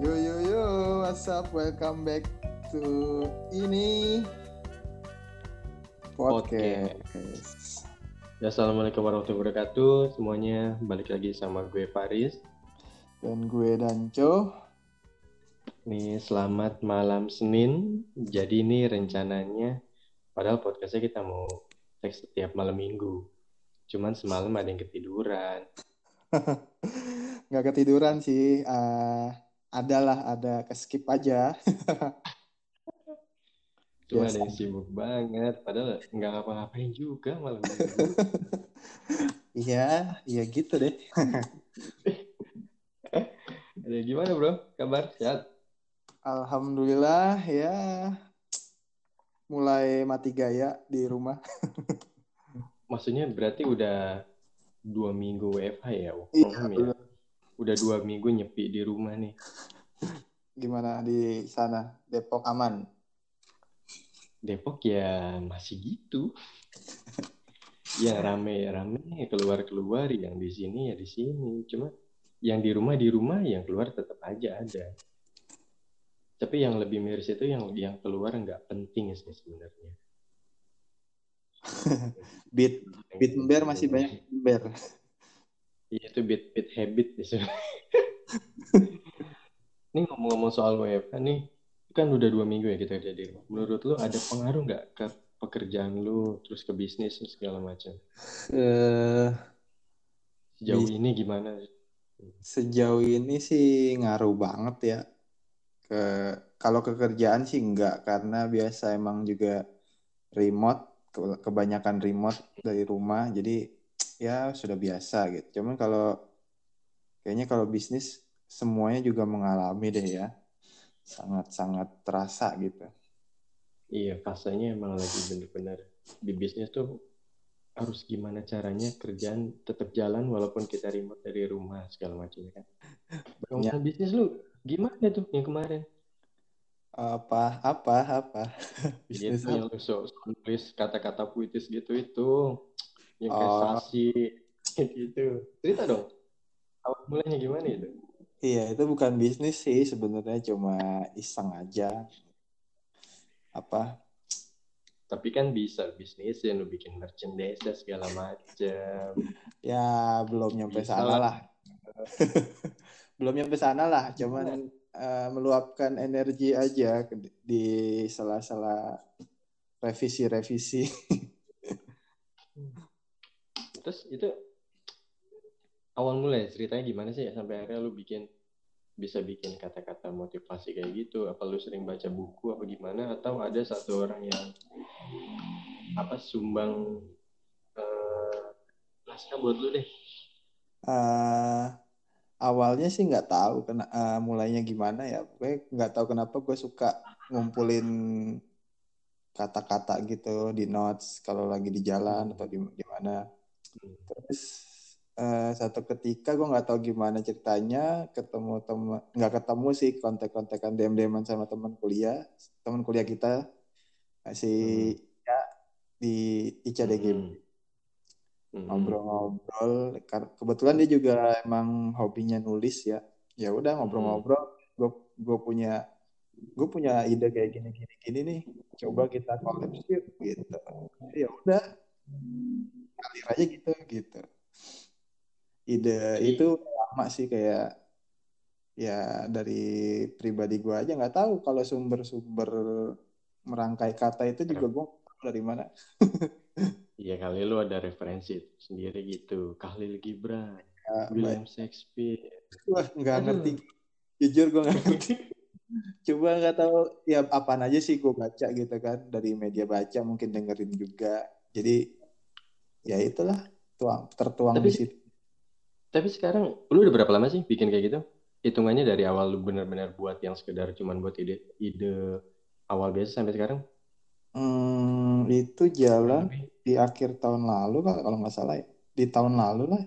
Yo yo yo, what's up? Welcome back to ini podcast. Ya, Assalamualaikum warahmatullahi wabarakatuh semuanya. Balik lagi sama gue Faris. Dan gue Danco. Nih selamat malam Senin. Jadi ini rencananya, padahal podcastnya kita mau teks setiap malam minggu. Cuman semalam ada yang ketiduran. Nggak ketiduran sih. Uh, adalah ada keskip aja. Cuma ada yang sibuk banget, padahal nggak ngapa-ngapain juga malam. Iya, iya gitu deh. Ada gimana bro? Kabar sehat? Alhamdulillah ya mulai mati gaya di rumah. Maksudnya berarti udah dua minggu WFH ya? Iya, ya? Udah dua minggu nyepi di rumah nih. Gimana di sana? Depok aman? Depok ya masih gitu. yang rame ya rame, keluar keluar, yang di sini ya di sini. Cuma yang di rumah di rumah, yang keluar tetap aja ada. Tapi yang lebih miris itu yang yang keluar nggak penting sih sebenarnya. bit bit ember masih banyak ember. Iya itu bit bit habit ya. Ini ngomong-ngomong soal WFH nih, kan udah dua minggu ya kita jadi di rumah. Menurut lu ada pengaruh nggak ke pekerjaan lu, terus ke bisnis segala macam? Uh, Sejauh ini gimana? Sejauh ini sih ngaruh banget ya. Ke kalau ke kerjaan sih enggak karena biasa emang juga remote kebanyakan remote dari rumah jadi ya sudah biasa gitu. Cuman kalau kayaknya kalau bisnis semuanya juga mengalami deh ya sangat-sangat terasa gitu. Iya, fasenya emang lagi bener-bener di bisnis tuh harus gimana caranya kerjaan tetap jalan walaupun kita remote dari rumah segala macam kan. Bangunan ya. bisnis lu gimana tuh yang kemarin? Apa apa apa? bisnis yang lu so, tulis kata-kata puitis gitu itu yang prestasi oh. gitu. Cerita dong. Awal mulanya gimana itu? Iya, itu bukan bisnis sih sebenarnya cuma iseng aja. Apa? Tapi kan bisa bisnis yang lu bikin merchandise dan segala macam. Ya, belum nyampe bisa sana lah. belum nyampe sana lah, cuman uh, meluapkan energi aja di sela-sela revisi-revisi. Terus itu awal mulai ceritanya gimana sih ya? Sampai akhirnya lu bikin bisa bikin kata-kata motivasi kayak gitu? Apa lu sering baca buku apa gimana? Atau ada satu orang yang apa sumbang uh, buat lu deh? Uh, awalnya sih nggak tahu kena uh, mulainya gimana ya. Gue nggak tahu kenapa gue suka ngumpulin kata-kata gitu di notes kalau lagi di jalan atau di di mana. Terus uh, satu ketika gue nggak tahu gimana ceritanya ketemu teman nggak ketemu sih kontak-kontakan dm dman sama teman kuliah teman kuliah kita si hmm. ya di ICDG hmm. hmm. ngobrol-ngobrol kebetulan dia juga emang hobinya nulis ya ya udah ngobrol-ngobrol gue gue punya gue punya ide kayak gini gini gini nih coba kita collab gitu ya udah kalir aja gitu gitu. Ide itu lama sih kayak ya dari pribadi gue aja nggak tahu kalau sumber-sumber merangkai kata itu juga gue dari mana. Iya kali lu ada referensi sendiri gitu. Khalil Gibran ya, William baik. Shakespeare. Wah nggak ngerti. Jujur gue nggak ngerti. Coba nggak tahu ya apa aja sih gue baca gitu kan. Dari media baca mungkin dengerin juga. Jadi ya itulah tuang tertuang Tapi, di situ tapi sekarang lu udah berapa lama sih bikin kayak gitu? Hitungannya dari awal lu benar-benar buat yang sekedar cuman buat ide ide awal biasa sampai sekarang? Hmm, itu jalan di akhir tahun lalu kalau nggak salah ya. Di tahun lalu lah.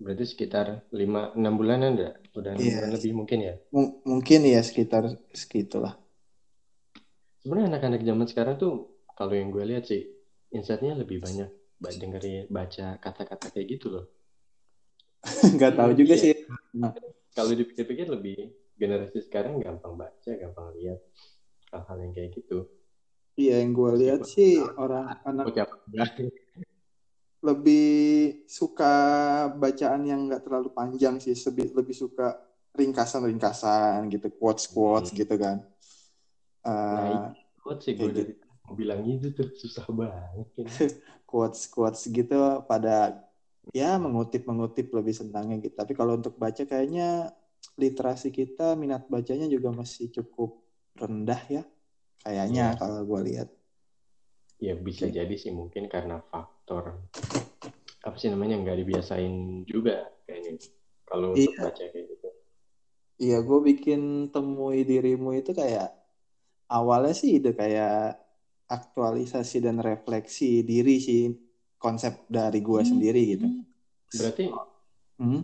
Berarti sekitar 5 6 bulanan enggak? Udah 6 yeah. bulan lebih mungkin ya? M mungkin ya sekitar segitulah. Sebenarnya anak-anak zaman sekarang tuh kalau yang gue lihat sih insightnya lebih banyak dengerin baca kata-kata kayak gitu loh nggak tahu juga iya. sih kalau dipikir-pikir lebih generasi sekarang gampang baca, gampang lihat hal-hal yang kayak gitu. Iya, yang gue lihat sih orang anak lebih suka bacaan yang nggak terlalu panjang sih, lebih lebih suka ringkasan-ringkasan gitu, quotes-quotes hmm. gitu kan. Uh, nah, quotes sih gue gitu. Bilang itu tuh susah banget. quotes-quotes gitu pada ya mengutip-mengutip lebih senangnya gitu. Tapi kalau untuk baca kayaknya literasi kita minat bacanya juga masih cukup rendah ya kayaknya ya. kalau gue lihat ya bisa gitu. jadi sih mungkin karena faktor apa sih namanya nggak dibiasain juga kayaknya kalau iya. baca kayak gitu iya gue bikin temui dirimu itu kayak awalnya sih ide kayak aktualisasi dan refleksi diri sih konsep dari gue hmm. sendiri gitu berarti hmm?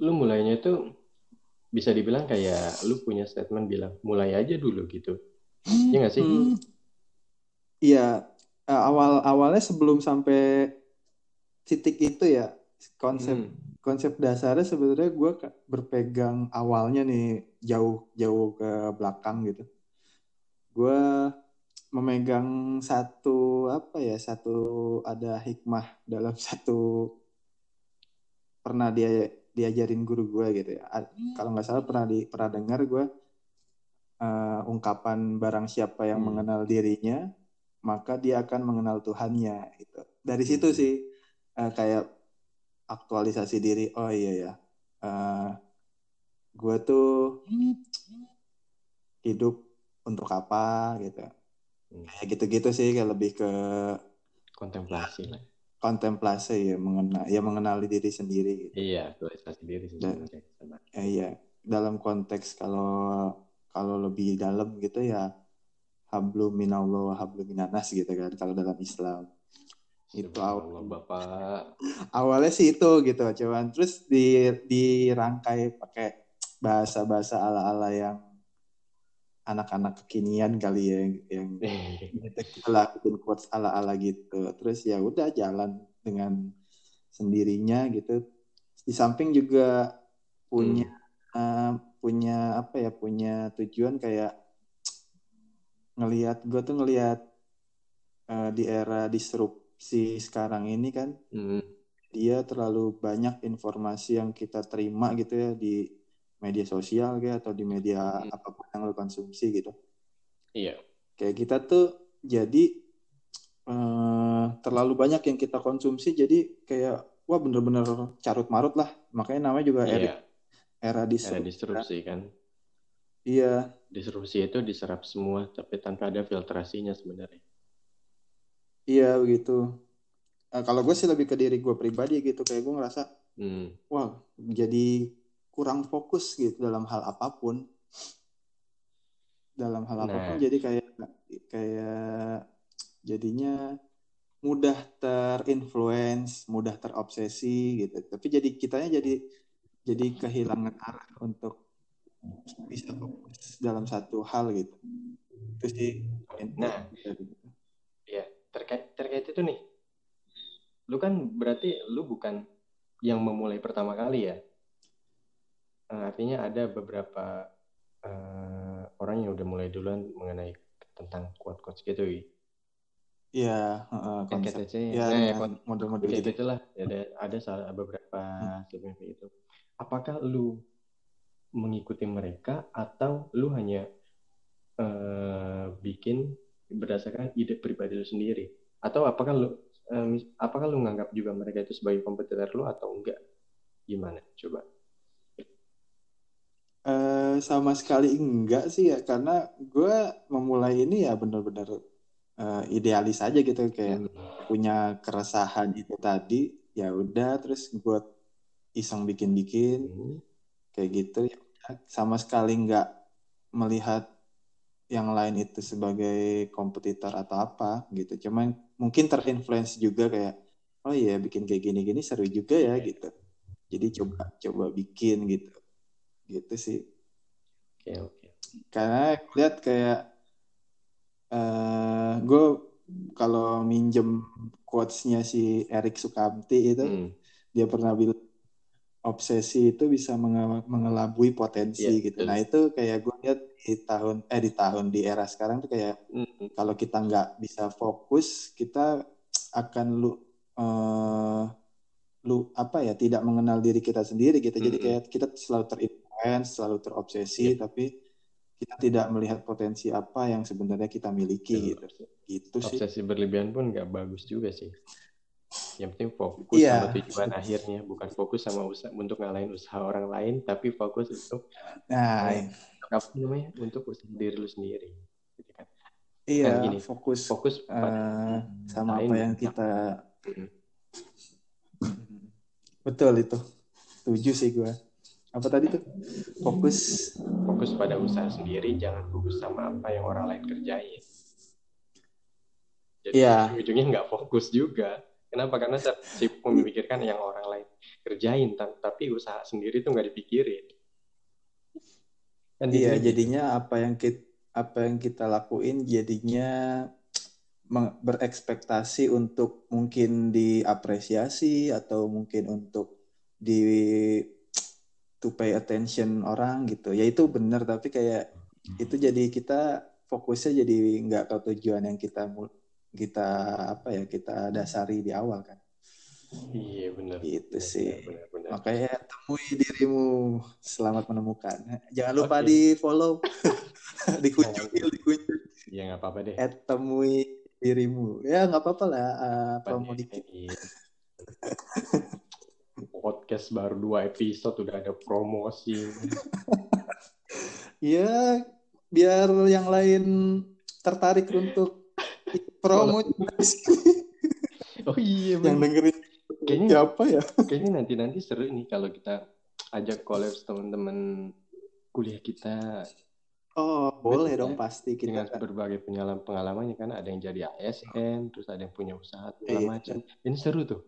lu mulainya tuh bisa dibilang kayak lu punya statement bilang mulai aja dulu gitu. Iya gak sih? Hmm. Iya, uh, awal awalnya sebelum sampai titik itu ya konsep hmm. konsep dasarnya sebenarnya gue berpegang awalnya nih jauh jauh ke belakang gitu. Gue memegang satu apa ya satu ada hikmah dalam satu pernah dia diajarin guru gue gitu ya. Hmm. Kalau nggak salah pernah di pernah dengar gue uh, ungkapan barang siapa yang hmm. mengenal dirinya maka dia akan mengenal Tuhannya itu. Dari situ hmm. sih uh, kayak aktualisasi diri. Oh iya ya. Uh, gue tuh hidup untuk apa gitu. Kayak gitu-gitu sih kayak lebih ke kontemplasi lah. kontemplasi ya mengenal ya mengenali diri sendiri gitu. iya aktualisasi diri sendiri Dan, ya, iya dalam konteks kalau kalau lebih dalam gitu ya hablum minallah hablum minanas gitu kan kalau dalam Islam. Itu awal bapak. awalnya sih itu gitu cuman terus di dirangkai pakai bahasa bahasa ala ala yang anak-anak kekinian kali ya yang kita lakukan quotes ala-ala gitu. Terus ya udah jalan dengan sendirinya gitu. Di samping juga punya hmm. uh, punya apa ya punya tujuan kayak ngelihat gue tuh ngelihat uh, di era disrupsi sekarang ini kan hmm. dia terlalu banyak informasi yang kita terima gitu ya di media sosial kayak atau di media hmm. apa pun yang lo konsumsi gitu. Iya. Kayak kita tuh jadi uh, terlalu banyak yang kita konsumsi jadi kayak wah bener-bener carut marut lah. Makanya namanya juga iya. era, era disrupsi. Era disrupsi kan. Iya. Disrupsi itu diserap semua tapi tanpa ada filtrasinya sebenarnya. Iya begitu. Nah, kalau gue sih lebih ke diri gue pribadi gitu kayak gue ngerasa hmm. wah jadi kurang fokus gitu dalam hal apa pun. Dalam hal apa pun nah. jadi kayak kayak jadinya mudah terinfluence mudah terobsesi gitu. Tapi jadi kitanya jadi jadi kehilangan arah untuk bisa fokus dalam satu hal gitu. Itu sih. Nah. Ya terkait terkait itu nih. Lu kan berarti lu bukan yang memulai pertama kali ya artinya ada beberapa uh, orang yang udah mulai duluan mengenai tentang quote-quote gitu Iya, uh, konsep. Ya, nah, ya, model-model gitu. itulah. Ada ada salah beberapa hmm. itu. Apakah lu mengikuti mereka atau lu hanya uh, bikin berdasarkan ide pribadi lu sendiri? Atau apakah lu um, apakah lu menganggap juga mereka itu sebagai kompetitor lu atau enggak? Gimana? Coba. Sama sekali enggak sih ya karena gue memulai ini ya benar-benar uh, idealis aja gitu kayak hmm. punya keresahan itu tadi ya udah terus gue iseng bikin-bikin hmm. kayak gitu ya sama sekali enggak melihat yang lain itu sebagai kompetitor atau apa gitu cuman mungkin terinfluence juga kayak oh iya bikin kayak gini-gini seru juga ya iya. gitu jadi coba coba bikin gitu gitu sih oke okay, oke okay. karena lihat kayak uh, eh, gue kalau minjem quotesnya si Erik Sukamti itu hmm. dia pernah bilang obsesi itu bisa menge- mengelabui potensi Iya, gitu. betul. Nah itu kayak gue lihat di tahun eh di tahun di era sekarang tuh kayak Mm, kalau kita nggak bisa fokus kita akan lu eh, lu apa ya tidak mengenal diri kita sendiri gitu. Jadi Mm-mm. kayak kita selalu terinfluence, selalu terobsesi, Iya. tapi kita tidak melihat potensi apa yang sebenarnya kita miliki Betul. gitu. Gitu sih. Obsesi berlebihan pun nggak bagus juga sih. Yang penting fokus Iya. sama tujuan akhirnya, bukan fokus sama usaha untuk ngalahin usaha orang lain, tapi fokus untuk Nah, eh, apa namanya? Untuk usaha diri lu sendiri. Gitu kan. iya gini, fokus Fokus pada eh, sama apa yang kita Mm. betul itu. Setuju sih gue. Apa tadi tuh? Fokus fokus pada usaha sendiri, jangan fokus sama apa yang orang lain kerjain. Jadi Iya. ujungnya nggak fokus juga. Kenapa? Karena saya sibuk memikirkan yang orang lain kerjain, ta- tapi usaha sendiri tuh nggak dipikirin. Kan Iya, gitu. jadinya apa yang kita apa yang kita lakuin jadinya berekspektasi untuk mungkin diapresiasi atau mungkin untuk di to pay attention orang gitu. Ya itu benar tapi kayak itu jadi kita fokusnya jadi nggak ke tujuan yang kita kita apa ya kita dasari di awal kan. Iya benar. Gitu Benar, sih. benar, benar. Makanya temui dirimu, selamat menemukan. Jangan lupa Oke. di follow, dikunjungi, dikunjungi. Ya nggak apa-apa deh. At temui dirimu. Ya nggak apa-apa lah, uh, Apa promo deh, dikit. iya. Podcast baru dua episode udah ada promosi. Ya biar yang lain tertarik untuk promo. Oh iya yang dengerin Kayaknya siapa ya? kayaknya nanti nanti seru nih kalau kita ajak collab teman-teman kuliah kita Oh boleh Betul, dong ya. pasti dengan kita. berbagai pengalaman pengalamannya kan ada yang jadi ASN terus ada yang punya usaha segala Iya. macam ini seru tuh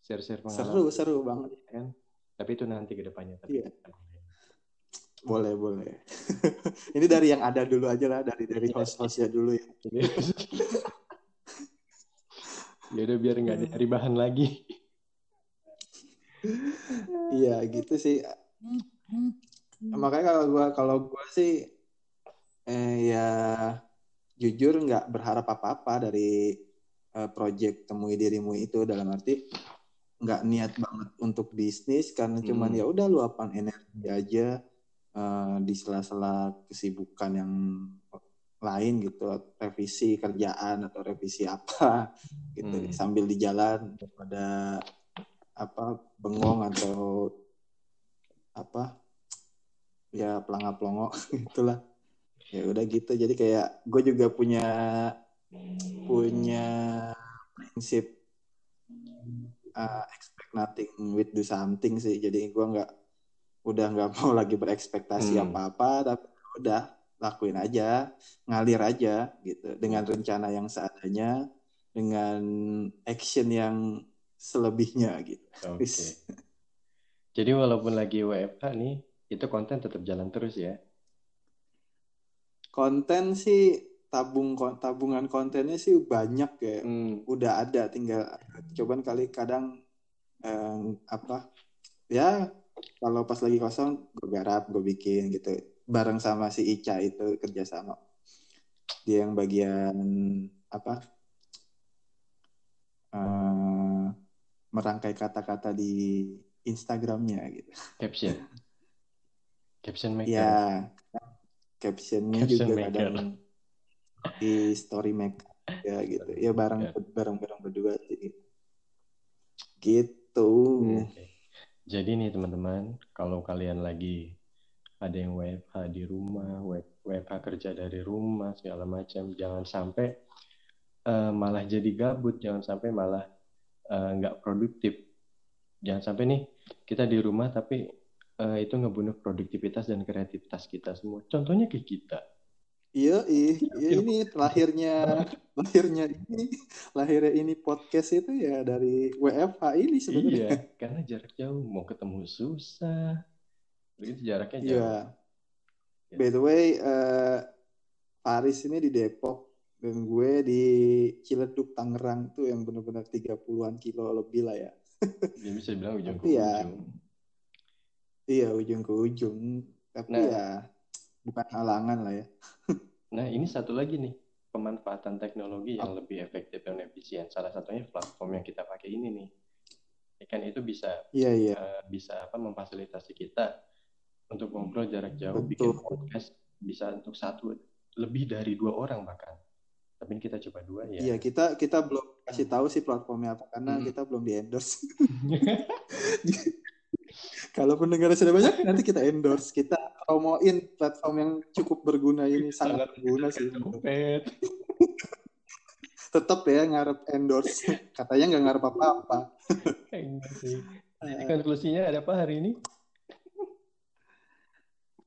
share-share pengalaman Seru seru banget. kan tapi itu nanti ke depannya tapi Iya. Boleh boleh. Ini dari yang ada dulu aja lah, dari dari host-hostnya dulu ya. Jadi- ya udah biar nggak ada bahan lagi Iya gitu sih. Makanya kalau gua kalau gua sih eh, ya jujur nggak berharap apa-apa dari eh, project temui dirimu itu dalam arti nggak niat banget untuk bisnis karena cuman Hmm. ya udah luapan energi aja eh, di sela-sela kesibukan yang lain gitu revisi kerjaan atau revisi apa gitu Hmm. sambil di jalan pada apa bengong atau apa ya pelangap pelongo itulah ya udah gitu jadi kayak gue juga punya punya prinsip uh, expect nothing with do something sih. Jadi gue nggak udah nggak mau lagi berekspektasi Hmm. apa-apa tapi udah lakuin aja ngalir aja gitu. Dengan rencana yang seadanya dengan action yang selebihnya gitu. Oke. Jadi walaupun lagi WFH nih itu konten tetap jalan terus ya? Konten sih tabung tabungan kontennya sih banyak ya. Hmm. udah ada tinggal coban kali kadang eh, apa ya kalau pas lagi kosong gue garap gue bikin gitu. Bareng sama si Ica itu kerjasama dia yang bagian apa eh, merangkai kata-kata di Instagramnya gitu. Caption. Caption maker. ya captionnya Caption juga maker. kadang di story maker ya gitu ya bareng Maker. bareng bareng berdua sih gitu. Jadi nih teman-teman, kalau kalian lagi ada yang WFH di rumah, WFH kerja dari rumah segala macam, jangan sampai eh, malah jadi gabut, jangan sampai malah eh, nggak produktif. Jangan sampai nih kita di rumah tapi eh, itu ngebunuh produktivitas dan kreativitas kita semua. Contohnya kayak kita. Iya, ih, iya, ini lahirnya lahirnya ini lahirnya ini podcast itu ya dari WFH ini sebenarnya. Iya, karena jarak jauh, mau ketemu susah. Begitu jaraknya jauh. Iya. By the way, eh, Paris ini di Depok dan gue di Ciledug Tangerang tuh yang benar-benar 30-an kilo lebih lah ya. Dia bisa bilang ujung ke ya, ujung. Iya ujung ke ujung. Tapi Nah. ya bukan halangan lah ya. Nah, ini satu lagi nih, pemanfaatan teknologi yang lebih efektif dan efisien. Salah satunya platform yang kita pakai ini nih. Ya kan itu bisa Iya iya. eh, bisa apa memfasilitasi kita untuk ngobrol jarak jauh, Betul. bikin podcast bisa untuk satu lebih dari dua orang bahkan. Tapi ini kita coba dua ya. Iya kita kita belum kasih tahu sih platformnya apa karena Hmm. kita belum di endorse. Kalau pendengar sudah banyak nanti kita endorse. Kita promoin platform yang cukup berguna ini sangat berguna sih. Tetap ya ngarep endorse. Katanya nggak ngarep apa-apa. Enggak sih. Jadi konklusinya ada apa hari ini?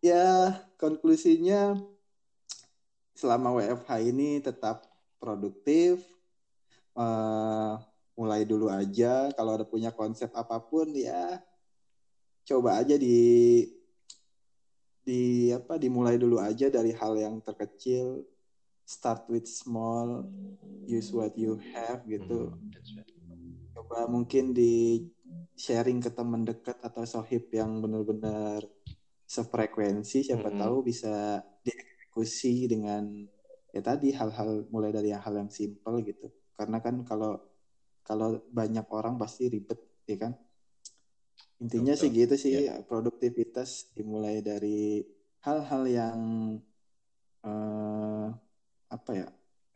Ya konklusinya selama WFH ini tetap produktif. Eh, mulai dulu aja. Kalau ada punya konsep apa pun ya coba aja di di apa dimulai dulu aja dari hal yang terkecil. Start with small, use what you have gitu. Hmm. Coba mungkin di sharing ke teman dekat atau sohib yang benar-benar sefrekuensi, siapa Mm-mm. tahu bisa dieksekusi dengan ya tadi hal-hal mulai dari hal yang simple gitu. Karena kan kalau kalau banyak orang pasti ribet, ya kan? Intinya sih Betul. gitu sih produktivitas dimulai dari hal-hal yang eh, apa ya?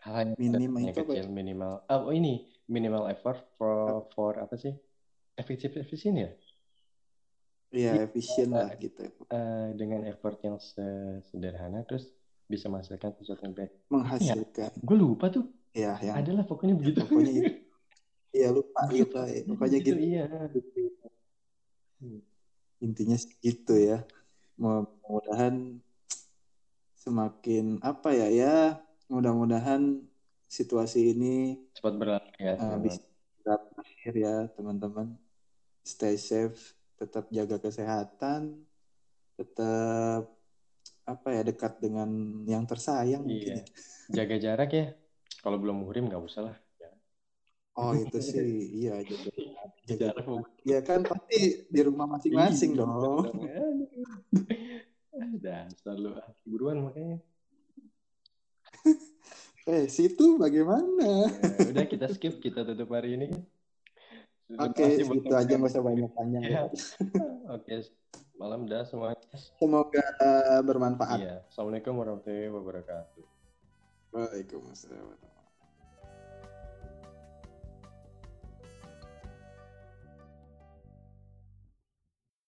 Hal yang Minim yang itu apa? kecil minimal. Oh ini minimal effort for for apa sih? Efektif efisien ya? Ya efisien lah gitu. Eh, dengan effort yang se- sederhana terus bisa menghasilkan sesuatu yang baik. Menghasilkan. Gue lupa tuh. Ya, yang Adalah pokoknya begitu. pokoknya itu. Iya lupa gitu. ya. Pokoknya gitu. Iya. Intinya gitu ya. Mudah-mudahan semakin apa ya ya mudah-mudahan situasi ini Cepat berlalu ya. uh, teman-teman. bisa berakhir ya teman-teman. Stay safe, tetap jaga kesehatan, tetap apa ya dekat dengan yang tersayang Iya. ya. Jaga jarak ya. Kalau belum muhrim nggak usah lah. Ya. Oh itu sih iya jaga jaga ya kan pasti di rumah masing-masing Iya, dong. Dasar lu ah, buruan makanya. Eh situ bagaimana? Ya, udah kita skip, kita tutup hari ini. Oke, buat segitu aja nggak usah banyak-banyak. Ya. Oke, malam dah semuanya. Semoga uh, bermanfaat. Iya. Assalamualaikum warahmatullahi wabarakatuh. Waalaikumsalam.